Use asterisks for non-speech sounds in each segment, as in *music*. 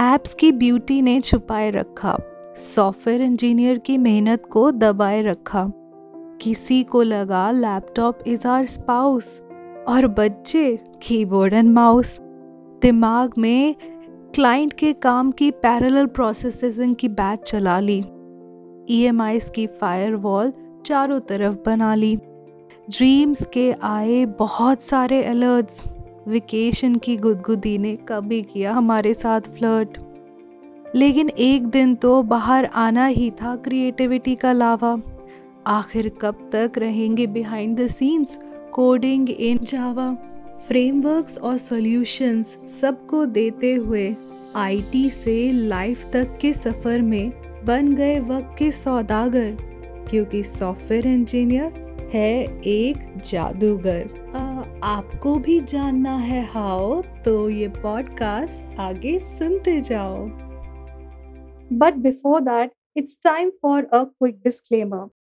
Apps की beauty ने छुपाए रखा सॉफ्टवेयर इंजीनियर की मेहनत को दबाए रखा। किसी को लगा लैपटॉप इज़ आर स्पाउस और बच्चे कीबोर्ड एंड माउस दिमाग में क्लाइंट के काम की पैरेलल प्रोसेसिंग की बैच चला ली। ई की फायरवॉल चारों तरफ़ बना ली। ड्रीम्स के आए बहुत सारे अलर्ट्स वेकेशन की गुदगुदी ने कभी किया हमारे साथ फ्लर्ट लेकिन एक दिन तो बाहर आना ही था क्रिएटिविटी का लावा। आखिर कब तक रहेंगे behind the scenes coding in Java frameworks और सॉल्यूशंस सबको देते हुए आईटी से लाइफ तक के सफ़र में बन गए वक्त के सौदागर। क्योंकि सॉफ्टवेयर इंजीनियर है एक जादूगर। आपको भी जानना है हाउ तो ये पॉडकास्ट आगे सुनते जाओ। But before that it's time for a quick disclaimer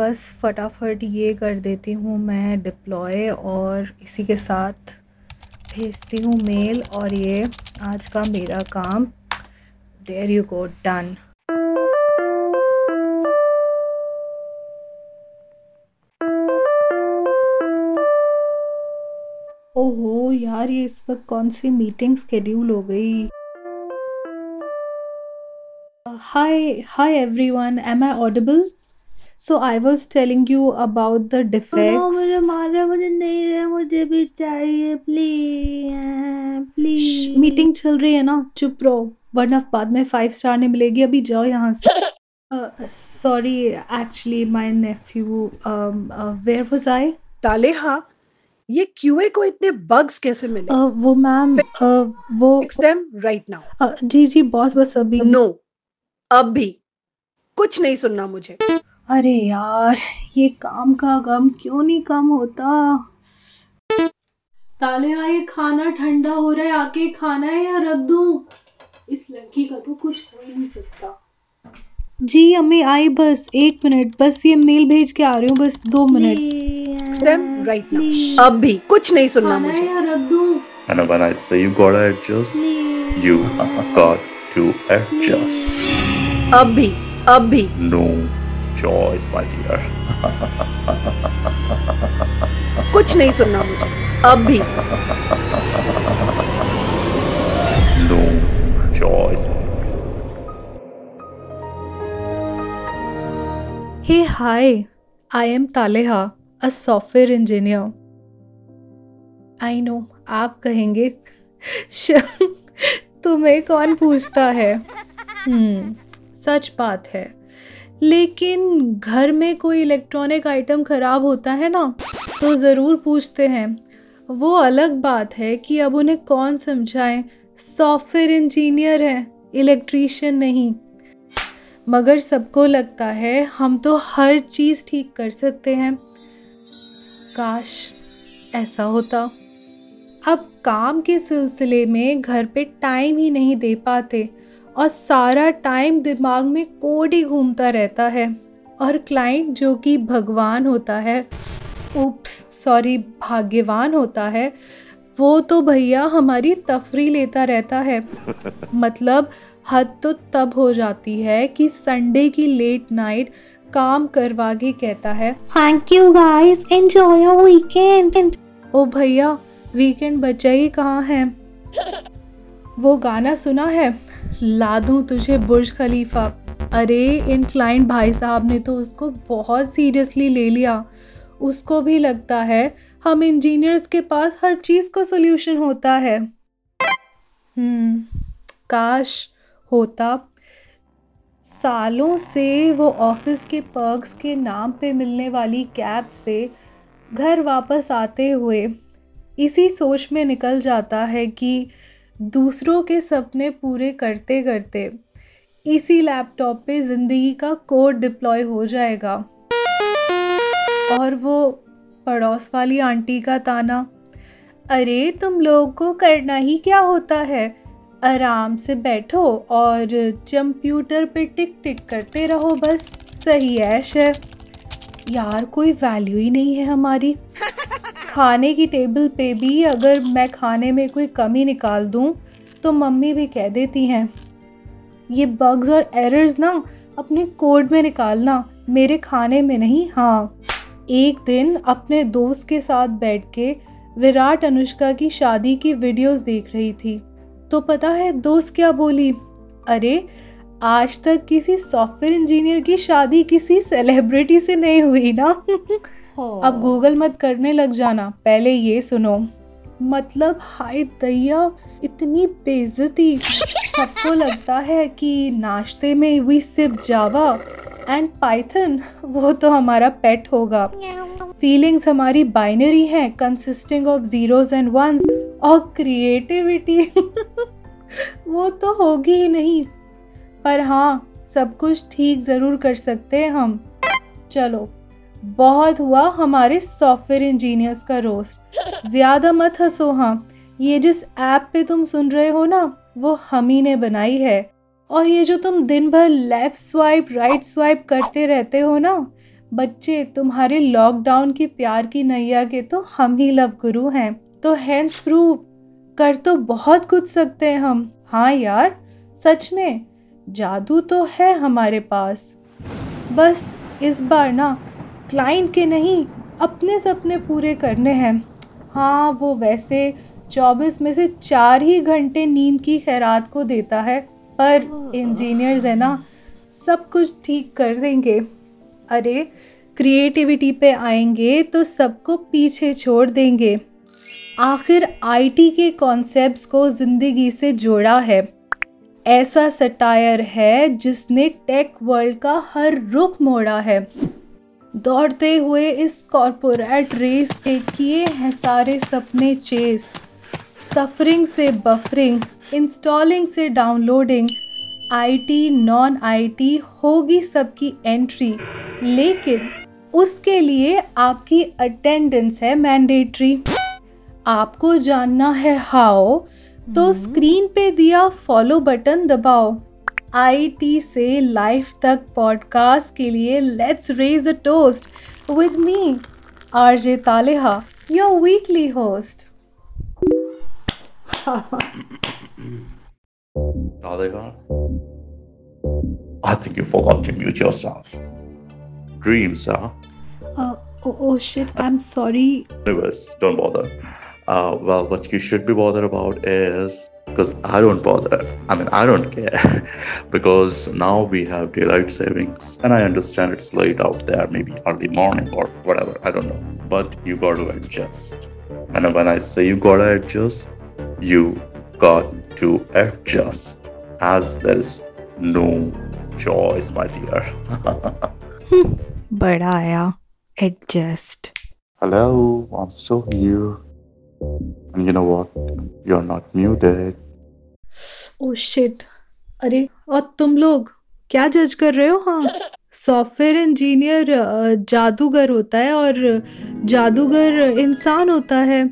बस फटाफट ये कर देती हूँ मैं डिप्लॉय और इसी के साथ भेजती हूँ मेल और ये आज का मेरा काम। देर यू गो डन ओहो, यार ये इस वक्त कौन सी मीटिंग स्केड्यूल हो गई? Hi hi everyone am I audible so I was telling you about the defects मुझे मारो मुझे नहीं रहा मुझे भी चाहिए प्लीज़ प्लीज़ मीटिंग चल रही है ना? चुप रहो. वरना बाद में फाइव स्टार नहीं मिलेगी. अभी जाओ यहाँ से. Sorry actually my nephew where was I ताले हाँ. ये क्यूए को इतने बग्स कैसे मिले? Uh, वो मैम uh, वो फिक्स देम राइट नाउ जी जी बॉस बस अभी नो अब भी कुछ नहीं सुनना मुझे. अरे यार ये काम का गम क्यों नहीं कम होता? ताले ये खाना ठंडा हो रहा है आके खाना है या रख दूँ? इस लड़की का तो कुछ हो ही नहीं सकता। जी अम्मी आई बस एक मिनट बस ये मेल भेज के आ रही हूँ बस दो मिनट। राइट नाउ अब भी कुछ नहीं सुनना खाना है मुझे या रख दूँ? And when I say you gotta adjust, you got to adjust. अब भी अब भी। No. Choice, my dear. कुछ नहीं सुनना मुझे अब भी No choice. Hey, hi. I am Taleha, a software engineer. I know, आप कहेंगे तुम्हें कौन पूछता है हम्म सच बात है लेकिन घर में कोई इलेक्ट्रॉनिक आइटम ख़राब होता है ना तो ज़रूर पूछते हैं। वो अलग बात है कि अब उन्हें कौन समझाए? सॉफ्टवेयर इंजीनियर हैं इलेक्ट्रीशियन नहीं। मगर सबको लगता है हम तो हर चीज़ ठीक कर सकते हैं। काश ऐसा होता। अब काम के सिलसिले में घर पे टाइम ही नहीं दे पाते। और सारा टाइम दिमाग में कोड ही घूमता रहता है। और क्लाइंट जो कि भगवान होता है उप्स सॉरी भाग्यवान होता है वो तो भैया हमारी तफरी लेता रहता है। *laughs* मतलब हद तो तब हो जाती है कि संडे की लेट नाइट काम करवा के कहता है thank you guys enjoy your weekend ओ भैया वीकेंड बचा ही कहाँ है? *laughs* वो गाना सुना है? ला दूँ तुझे बुर्ज खलीफा। अरे, इन क्लाइंट भाई साहब ने तो उसको बहुत सीरियसली ले लिया। उसको भी लगता है हम इंजीनियर्स के पास हर चीज़ का सोल्यूशन होता है। हम्म काश होता। सालों से वो ऑफ़िस के पर्क्स के नाम पे मिलने वाली कैब से घर वापस आते हुए इसी सोच में निकल जाता है कि दूसरों के सपने पूरे करते करते इसी लैपटॉप पे ज़िंदगी का कोड डिप्लॉय हो जाएगा। और वो पड़ोस वाली आंटी का ताना, अरे, तुम लोग को करना ही क्या होता है? आराम से बैठो और कंप्यूटर पे टिक टिक करते रहो बस, सही ऐश है। यार, कोई वैल्यू ही नहीं है हमारी। *laughs* खाने की टेबल पे भी अगर मैं खाने में कोई कमी निकाल दूँ तो मम्मी भी कह देती हैं, ये बग्स और एरर्स ना, अपने कोड में निकालना, मेरे खाने में नहीं हाँ। एक दिन अपने दोस्त के साथ बैठ के विराट अनुष्का की शादी की वीडियोस देख रही थी तो पता है दोस्त क्या बोली? अरे, आज तक किसी सॉफ्टवेयर इंजीनियर की शादी किसी सेलिब्रिटी से नहीं हुई ना। *laughs* अब गूगल मत करने लग जाना, पहले ये सुनो। मतलब हाय दैया, इतनी बेइज्जती। सबको लगता है कि नाश्ते में वी सिर्फ़ जावा एंड पाइथन वो तो हमारा पेट होगा। फीलिंग्स हमारी बाइनरी हैं consisting of zeros and ones और क्रिएटिविटी *laughs* वो तो होगी ही नहीं। पर हाँ सब कुछ ठीक ज़रूर कर सकते हैं हम। चलो। बहुत हुआ हमारे सॉफ्टवेयर इंजीनियर्स का रोस्ट ज़्यादा मत हंसो हाँ। ये जिस ऐप पे तुम सुन रहे हो ना, वो हम ही ने बनाई है। और ये जो तुम दिन भर लेफ़्ट स्वाइप राइट स्वाइप करते रहते हो ना, बच्चे, तुम्हारे लॉकडाउन की प्यार की नैया के तो हम ही लव गुरु हैं। तो हैंड्स प्रूव कर तो बहुत कुछ सकते हैं हम। हाँ यार, सच में, जादू तो है हमारे पास। बस, इस बार ना क्लाइंट के नहीं, अपने सपने पूरे करने हैं। हाँ वो वैसे चौबीस में से चार ही घंटे नींद की खैरात को देता है, पर इंजीनियर्स है ना, सब कुछ ठीक कर देंगे। अरे क्रिएटिविटी पे आएँगे तो सबको पीछे छोड़ देंगे। आखिर आईटी के कॉन्सेप्ट्स को ज़िंदगी से जोड़ा है। ऐसा सटायर है जिसने टेक वर्ल्ड का हर रुख मोड़ा है। दौड़ते हुए इस कॉरपोरेट रेस के किए हैं सारे सपने चेस। सफरिंग से बफरिंग इंस्टॉलिंग से डाउनलोडिंग आईटी नॉन आईटी होगी सबकी एंट्री। लेकिन उसके लिए आपकी अटेंडेंस है मैंडेटरी। आपको जानना है हाउ तो स्क्रीन पे दिया फॉलो बटन दबाओ। आईटी से लाइफ तक पॉडकास्ट के लिए let's raise a toast with me RJ Taleha your weekly host Nalika, I think you forgot to mute yourself. Dreams, huh? Uh, oh, oh shit, I'm sorry. Anyways, don't bother. Uh, well, what you should be bothered about is because I don't bother. I mean, I don't care *laughs* because now we have daylight savings, and I understand it's late out there, maybe early morning or whatever. I don't know, but you got to adjust. And when I say you got to adjust, you got to adjust, as there is no choice, my dear. *laughs* but I uh, adjust. Hello, I'm still here. And you know what? You're not muted. Oh shit अरे और तुम लोग क्या जज कर रहे हो? हाँ। सॉफ्टवेयर इंजीनियर जादूगर होता है और जादूगर इंसान होता है।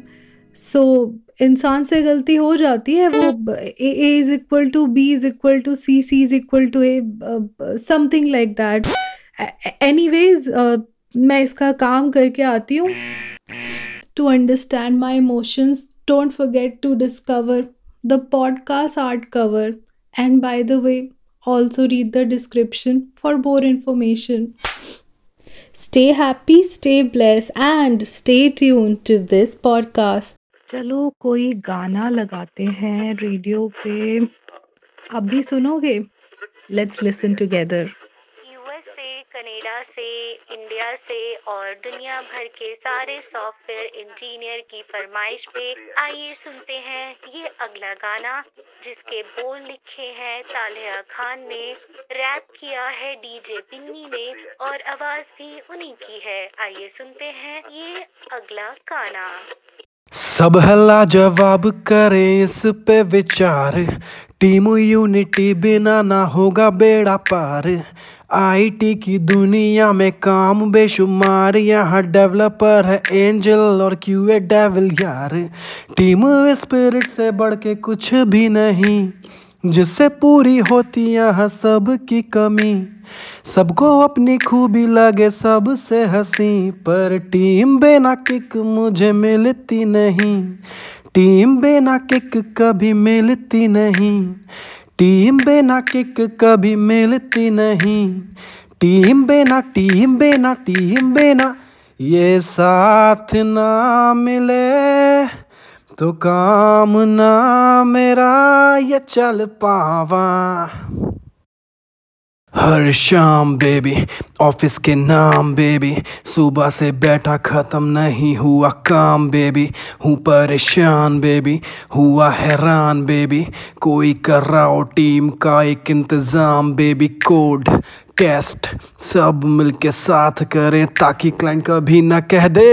सो so, इंसान से गलती हो जाती है वो A is equal to B is equal to C C is equal to A something like that anyways veg मैं इसका काम करके आती हूँ। To understand my emotions don't forget to discover the podcast art cover. And by the way, also read the description for more information. Stay happy, stay blessed, and stay tuned to this podcast. चलो कोई गाना लगाते हैं radio पे आप भी सुनोगे let's listen together US से कनाडा से, इंडिया से और दुनिया भर के सारे सॉफ्टवेयर इंजीनियर की फरमाइश पे आइए सुनते हैं ये अगला गाना, जिसके बोल लिखे हैं तालिया खान ने, रैप किया है डीजे पिन्नी ने और आवाज़ भी उन्हीं की है। आइए सुनते हैं ये अगला गाना। सब हल्ला जवाब करें इस पे विचार, टीम यूनिटी बिना ना होगा बेड़ा पार। आईटी की दुनिया में काम बेशुमार, यहाँ डेवलपर है एंजल और क्यूए डेविल यार। टीम स्पिरिट से बढ़ के कुछ भी नहीं, जिससे पूरी होती यहाँ सबकी कमी। सबको अपनी खूबी लगे, सबसे हँसी, पर टीम बिना किक मुझे मिलती नहीं। टीम बिना किक कभी मिलती नहीं। टीम बिना किक कभी मिलती नहीं। टीम बिना टीम बिना टीम बिना ये साथ ना मिले। तो काम ना मेरा, ये चल पावा। हर शाम बेबी ऑफ़िस के नाम बेबी सुबह से बैठा खत्म नहीं हुआ काम बेबी हूँ परेशान बेबी हुआ हैरान बेबी कोई कर रहा हो टीम का एक इंतज़ाम बेबी कोड टेस्ट सब मिलके साथ करें ताकि क्लाइंट कभी ना कह दे।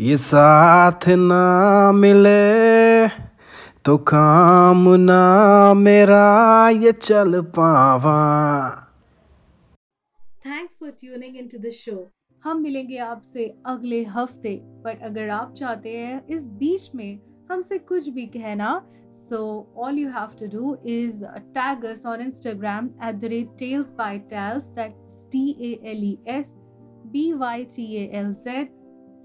ये साथ ना मिले। तो काम ना मेरा ये चल पावा। Thanks for tuning into the show हम मिलेंगे आपसे अगले हफ़्ते पर अगर आप चाहते हैं इस बीच में हमसे कुछ भी कहना so all you have to do is tag us on Instagram at the rate tales by tales that's T A L E S B Y T A L Z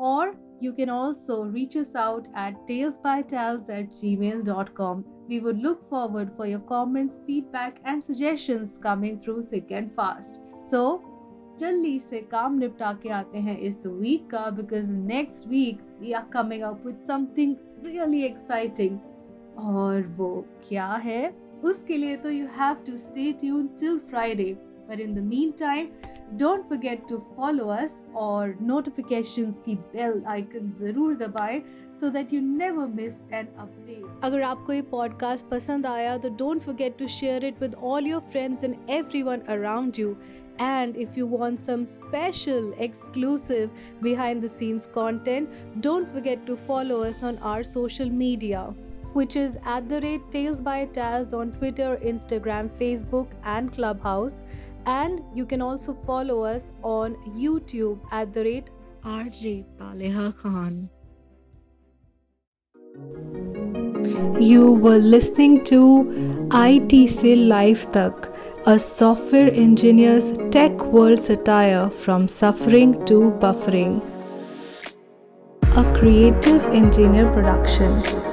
or you can also reach us out at talesbytales at gmail.com. We would look forward for your comments, feedback, and suggestions coming through thick and fast. So, जल्दी से काम निपटा के आते हैं इस week का because next week we are coming up with something really exciting और वो क्या है उसके लिए तो you have to stay tuned till Friday but in the meantime Don't forget to follow us और नोटिफिकेशंस की बेल आइकन ज़रूर दबाएं so that you never miss an update अगर आपको ये पॉडकास्ट पसंद आया तो don't forget to share it with all your friends and everyone around you and if you want some special exclusive behind the scenes content don't forget to follow us on our social media which is at the rate Tales by Taz on Twitter, Instagram, Facebook, and Clubhouse. and you can also follow us on YouTube at the rate RJ Taleha Khan. You were listening to IT Se Life Tak, a software engineer's tech world satire from suffering to buffering. A creative engineer production.